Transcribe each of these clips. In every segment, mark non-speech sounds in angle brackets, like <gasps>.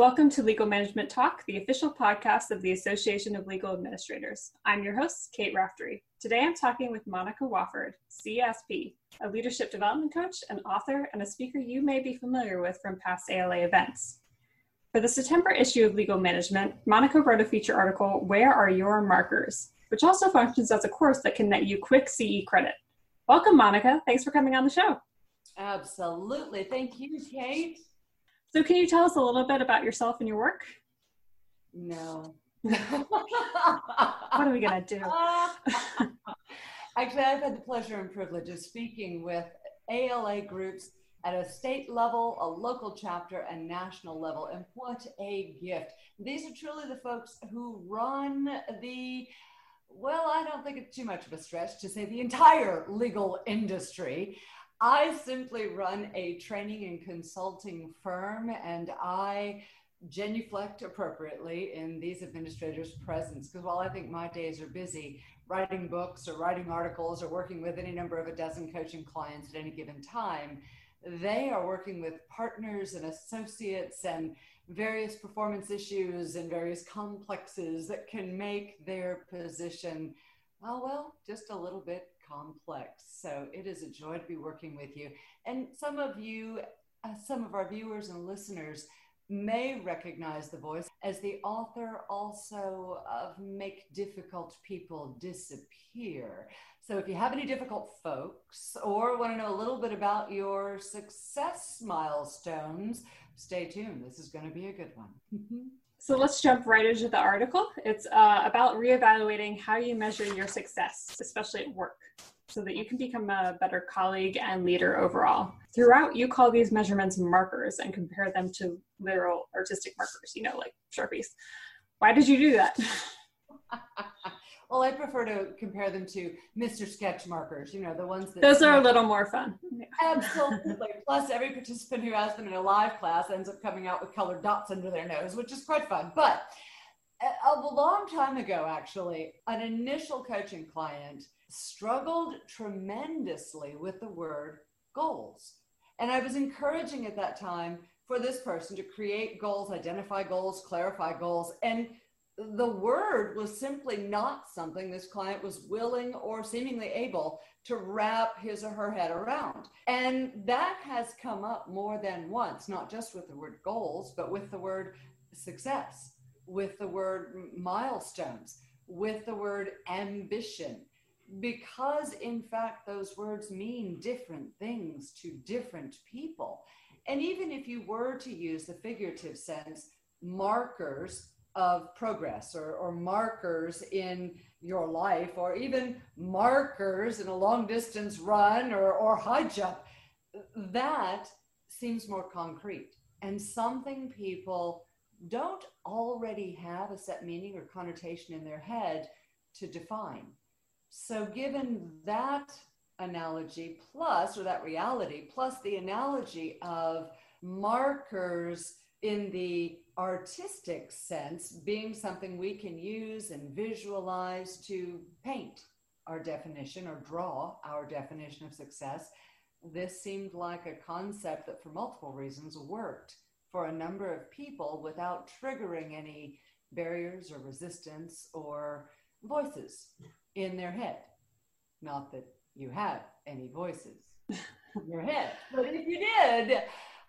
Welcome to Legal Management Talk, the official podcast of the Association of Legal Administrators. I'm your host, Kate Raftery. Today I'm talking with Monica Wofford, CSP, a leadership development coach, an author, and a speaker you may be familiar with from past ALA events. For the September issue of Legal Management, Monica wrote a feature article, Where Are Your Markers? which also functions as a course that can net you quick CE credit. Welcome, Monica. Thanks for coming on the show. Absolutely. Thank you, Kate. So, can you tell us a little bit about yourself and your work? No. <laughs> what are we going to do? <laughs> Actually, I've had the pleasure and privilege of speaking with ALA groups at a state level, a local chapter, and national level. And what a gift. These are truly the folks who run the, well, I don't think it's too much of a stretch to say the entire legal industry. I simply run a training and consulting firm, and I genuflect appropriately in these administrators' presence. Because while I think my days are busy writing books or writing articles or working with any number of a dozen coaching clients at any given time, they are working with partners and associates and various performance issues and various complexes that can make their position, oh, well, just a little bit complex. So it is a joy to be working with you. And some of you, uh, some of our viewers and listeners, may recognize the voice as the author also of Make Difficult People Disappear. So if you have any difficult folks or want to know a little bit about your success milestones, stay tuned. This is going to be a good one. <laughs> So let's jump right into the article. It's uh, about reevaluating how you measure your success, especially at work, so that you can become a better colleague and leader overall. Throughout, you call these measurements markers and compare them to literal artistic markers, you know, like Sharpies. Why did you do that? <laughs> Well, I prefer to compare them to Mr. Sketch markers, you know, the ones that. Those are a little more fun. Absolutely. Plus, every participant who has them in a live class ends up coming out with colored dots under their nose, which is quite fun. But uh, a long time ago, actually, an initial coaching client struggled tremendously with the word goals. And I was encouraging at that time for this person to create goals, identify goals, clarify goals, and the word was simply not something this client was willing or seemingly able to wrap his or her head around. And that has come up more than once, not just with the word goals, but with the word success, with the word milestones, with the word ambition. Because, in fact, those words mean different things to different people. And even if you were to use the figurative sense, markers of progress or, or markers in your life or even markers in a long distance run or, or high jump. That seems more concrete. And something people don't already have a set meaning or connotation in their head to define. So given that analogy plus or that reality plus the analogy of markers in the artistic sense being something we can use and visualize to paint our definition or draw our definition of success, this seemed like a concept that, for multiple reasons, worked for a number of people without triggering any barriers or resistance or voices in their head. Not that you have any voices in your head, but if you did,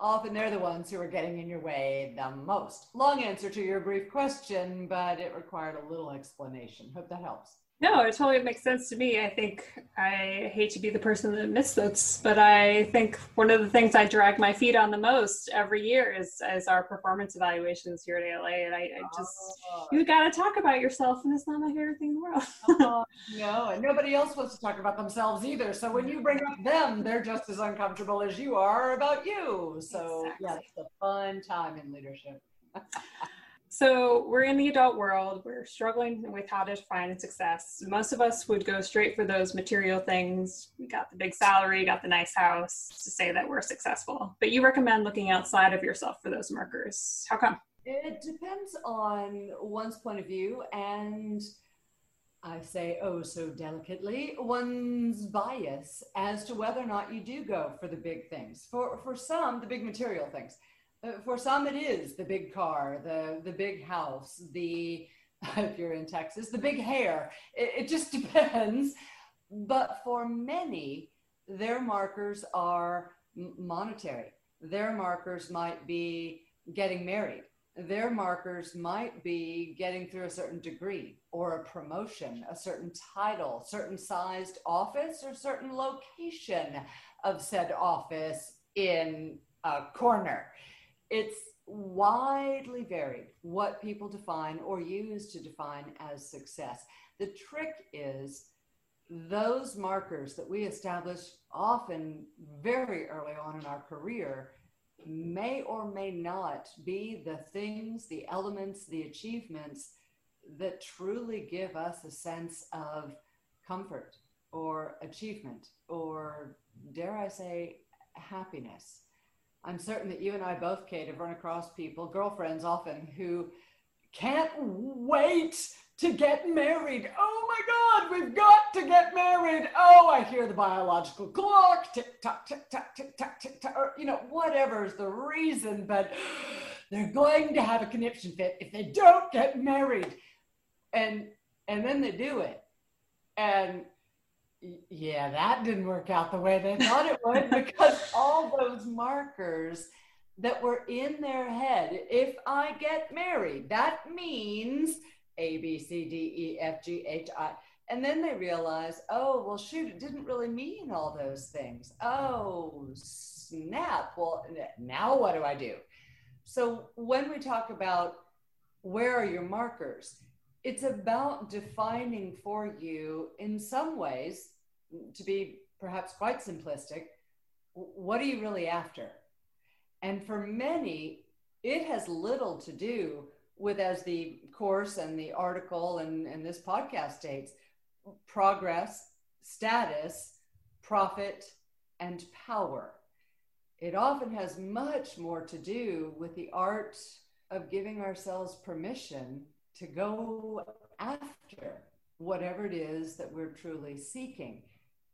often they're the ones who are getting in your way the most. Long answer to your brief question, but it required a little explanation. Hope that helps. No, it totally makes sense to me. I think I hate to be the person that misses, but I think one of the things I drag my feet on the most every year is, is our performance evaluations here at ALA. And I, I just, oh. you got to talk about yourself, and it's not my favorite thing in the world. oh, <laughs> no, and nobody else wants to talk about themselves either. So when you bring up them, they're just as uncomfortable as you are about you. So, exactly. yeah, it's a fun time in leadership. <laughs> So we're in the adult world. We're struggling with how to define success. Most of us would go straight for those material things. We got the big salary, got the nice house to say that we're successful. But you recommend looking outside of yourself for those markers. How come? It depends on one's point of view and I say oh so delicately, one's bias as to whether or not you do go for the big things. For for some, the big material things Uh, for some, it is the big car, the, the big house, the, <laughs> if you're in Texas, the big hair. It, it just <laughs> depends. But for many, their markers are monetary. Their markers might be getting married. Their markers might be getting through a certain degree or a promotion, a certain title, certain sized office, or certain location of said office in a corner. It's widely varied what people define or use to define as success. The trick is those markers that we establish often very early on in our career may or may not be the things, the elements, the achievements that truly give us a sense of comfort or achievement or, dare I say, happiness. I'm certain that you and I both, Kate, have run across people, girlfriends often, who can't wait to get married. Oh my God, we've got to get married. Oh, I hear the biological clock tick tock, tick tock, tick tock, tick tock, or you know, whatever's the reason, but <gasps> they're going to have a conniption fit if they don't get married. And and then they do it. And yeah, that didn't work out the way they thought it would <laughs> because all those markers that were in their head, if I get married, that means A, B, C, D, E, F, G, H, I. And then they realize, oh, well, shoot, it didn't really mean all those things. Oh, snap. Well, now what do I do? So when we talk about where are your markers, it's about defining for you in some ways to be perhaps quite simplistic what are you really after? And for many it has little to do with as the course and the article and, and this podcast states progress status profit and power. It often has much more to do with the art of giving ourselves permission to go after whatever it is that we're truly seeking.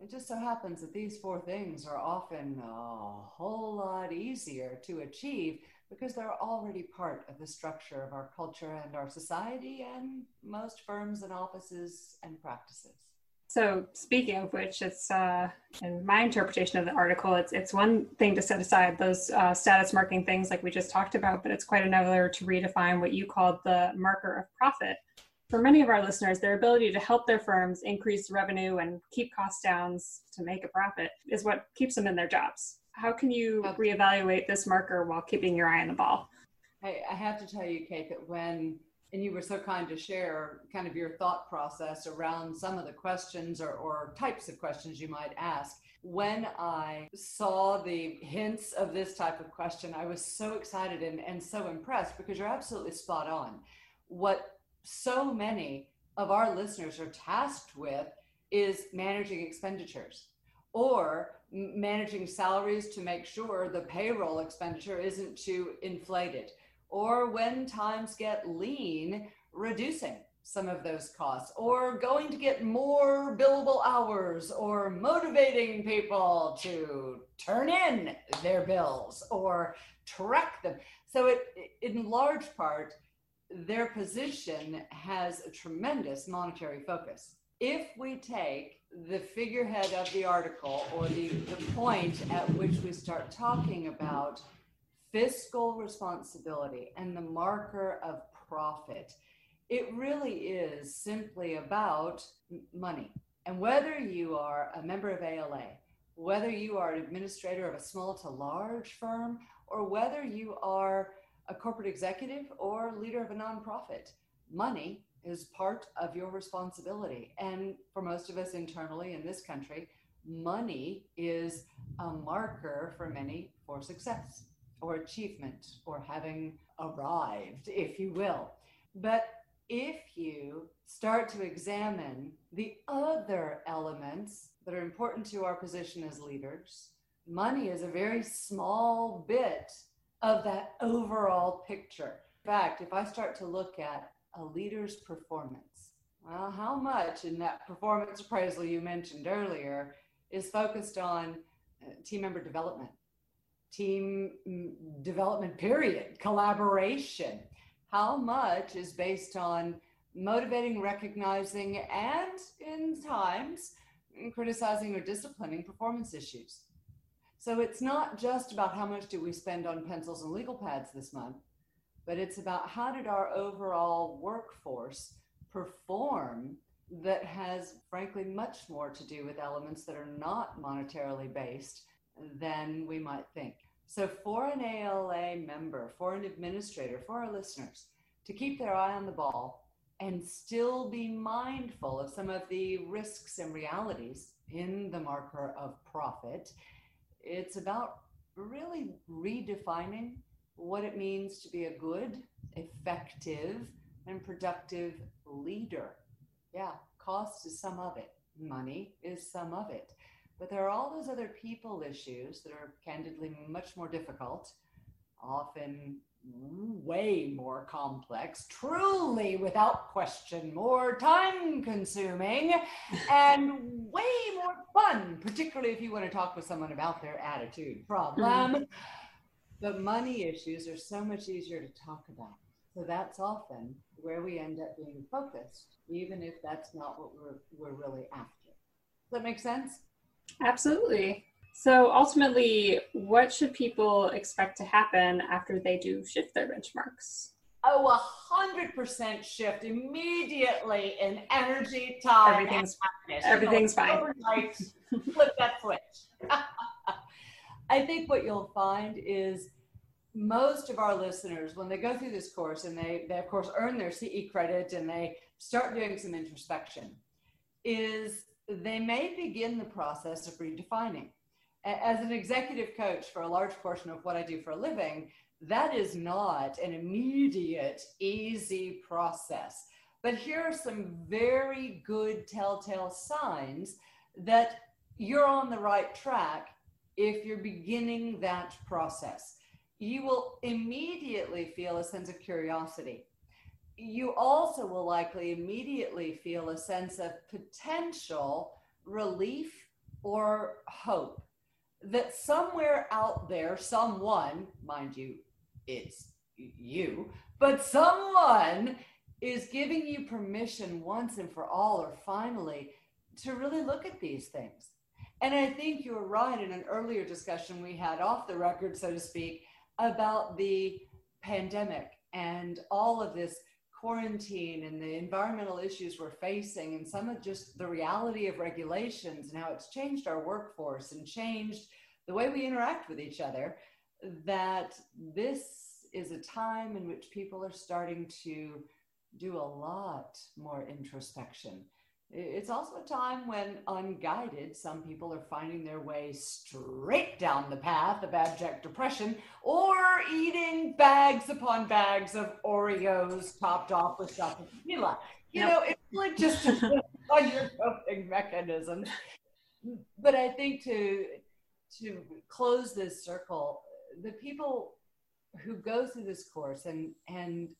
It just so happens that these four things are often a whole lot easier to achieve because they're already part of the structure of our culture and our society and most firms and offices and practices. So, speaking of which, it's uh, in my interpretation of the article, it's it's one thing to set aside those uh, status marking things like we just talked about, but it's quite another to redefine what you called the marker of profit. For many of our listeners, their ability to help their firms increase revenue and keep costs down to make a profit is what keeps them in their jobs. How can you reevaluate this marker while keeping your eye on the ball? I, I have to tell you, Kate, that when and you were so kind to share kind of your thought process around some of the questions or, or types of questions you might ask. When I saw the hints of this type of question, I was so excited and, and so impressed because you're absolutely spot on. What so many of our listeners are tasked with is managing expenditures or managing salaries to make sure the payroll expenditure isn't too inflated or when times get lean, reducing some of those costs, or going to get more billable hours, or motivating people to turn in their bills or track them. So, it, in large part, their position has a tremendous monetary focus. If we take the figurehead of the article or the, the point at which we start talking about fiscal responsibility and the marker of profit, it really is simply about money. And whether you are a member of ALA, whether you are an administrator of a small to large firm, or whether you are a corporate executive or leader of a nonprofit, money is part of your responsibility. And for most of us internally in this country, money is a marker for many for success or achievement or having arrived, if you will. But if you start to examine the other elements that are important to our position as leaders, money is a very small bit of that overall picture. In fact, if I start to look at a leader's performance, well, how much in that performance appraisal you mentioned earlier is focused on uh, team member development? Team mm, development period, collaboration. How much is based on motivating, recognizing, and in times criticizing or disciplining performance issues? So it's not just about how much do we spend on pencils and legal pads this month, but it's about how did our overall workforce perform that has frankly much more to do with elements that are not monetarily based than we might think. So, for an ALA member, for an administrator, for our listeners, to keep their eye on the ball and still be mindful of some of the risks and realities in the marker of profit, it's about really redefining what it means to be a good, effective, and productive leader. Yeah, cost is some of it, money is some of it. But there are all those other people issues that are candidly much more difficult, often way more complex, truly without question, more time consuming, <laughs> and way more fun, particularly if you want to talk with someone about their attitude problem. Mm-hmm. But money issues are so much easier to talk about. So that's often where we end up being focused, even if that's not what we're, we're really after. Does that make sense? Absolutely. So ultimately, what should people expect to happen after they do shift their benchmarks? Oh, a hundred percent shift immediately in energy, time, everything's fine. everything's fine. Overnight, <laughs> flip that switch. <laughs> I think what you'll find is most of our listeners, when they go through this course and they, they of course earn their CE credit and they start doing some introspection, is they may begin the process of redefining. As an executive coach for a large portion of what I do for a living, that is not an immediate, easy process. But here are some very good telltale signs that you're on the right track if you're beginning that process. You will immediately feel a sense of curiosity you also will likely immediately feel a sense of potential relief or hope that somewhere out there, someone, mind you, it's you, but someone is giving you permission once and for all, or finally, to really look at these things. And I think you were right in an earlier discussion we had off the record, so to speak, about the pandemic and all of this quarantine and the environmental issues we're facing and some of just the reality of regulations and how it's changed our workforce and changed the way we interact with each other that this is a time in which people are starting to do a lot more introspection it's also a time when, unguided, some people are finding their way straight down the path of abject depression or eating bags upon bags of Oreos topped off with chocolate tequila. You yep. know, it's like just on <laughs> your coping mechanism. But I think to to close this circle, the people who go through this course and and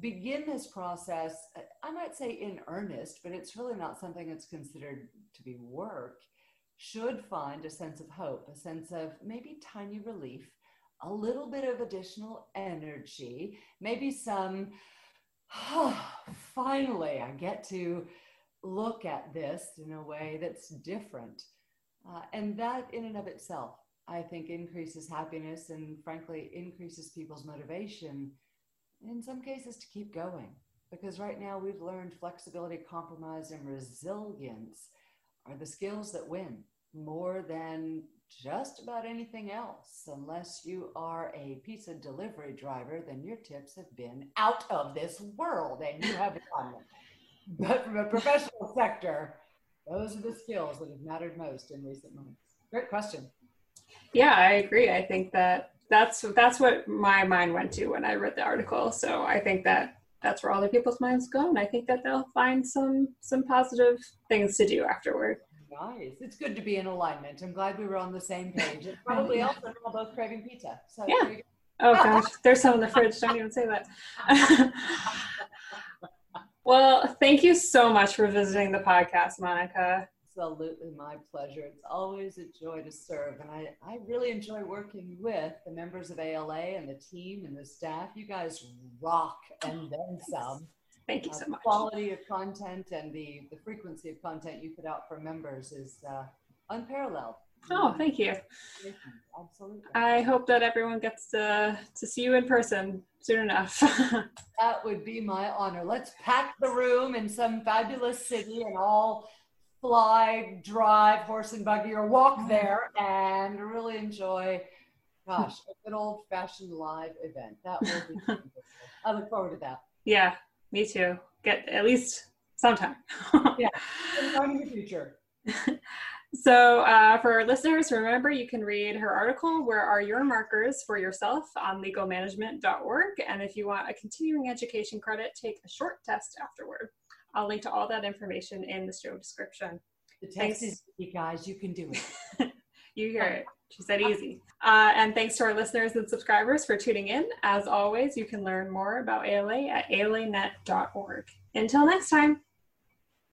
begin this process, I might say in earnest, but it's really not something that's considered to be work, should find a sense of hope, a sense of maybe tiny relief, a little bit of additional energy, maybe some, oh, <sighs> finally, I get to look at this in a way that's different. Uh, and that, in and of itself, I think increases happiness and, frankly, increases people's motivation in some cases to keep going. Because right now we've learned flexibility, compromise, and resilience are the skills that win more than just about anything else. Unless you are a pizza delivery driver, then your tips have been out of this world and you have done it. But from a professional sector, those are the skills that have mattered most in recent months. Great question. Yeah, I agree. I think that that's that's what my mind went to when I read the article. So I think that that's where other people's minds go, and I think that they'll find some some positive things to do afterward. Nice. It's good to be in alignment. I'm glad we were on the same page. It's probably <laughs> also we're both craving pizza. So yeah. Oh gosh, there's some in the fridge. Don't even say that. <laughs> well, thank you so much for visiting the podcast, Monica. Absolutely my pleasure. It's always a joy to serve. And I, I really enjoy working with the members of ALA and the team and the staff. You guys rock and then some. Thank you so uh, much. Quality of content and the, the frequency of content you put out for members is uh, unparalleled. Oh, thank you. Absolutely. I hope that everyone gets to, to see you in person soon enough. <laughs> that would be my honor. Let's pack the room in some fabulous city and all fly, drive, horse and buggy, or walk there and really enjoy, gosh, a good old fashioned live event. That will be <laughs> I look forward to that. Yeah, me too. Get at least sometime. <laughs> yeah, sometime in the future. <laughs> So, uh, for our listeners, remember you can read her article, Where Are Your Markers for Yourself on legalmanagement.org. And if you want a continuing education credit, take a short test afterward. I'll link to all that information in the show description. The text is you guys, you can do it. <laughs> you hear it. She said easy. Uh, and thanks to our listeners and subscribers for tuning in. As always, you can learn more about ALA at alanet.org. Until next time.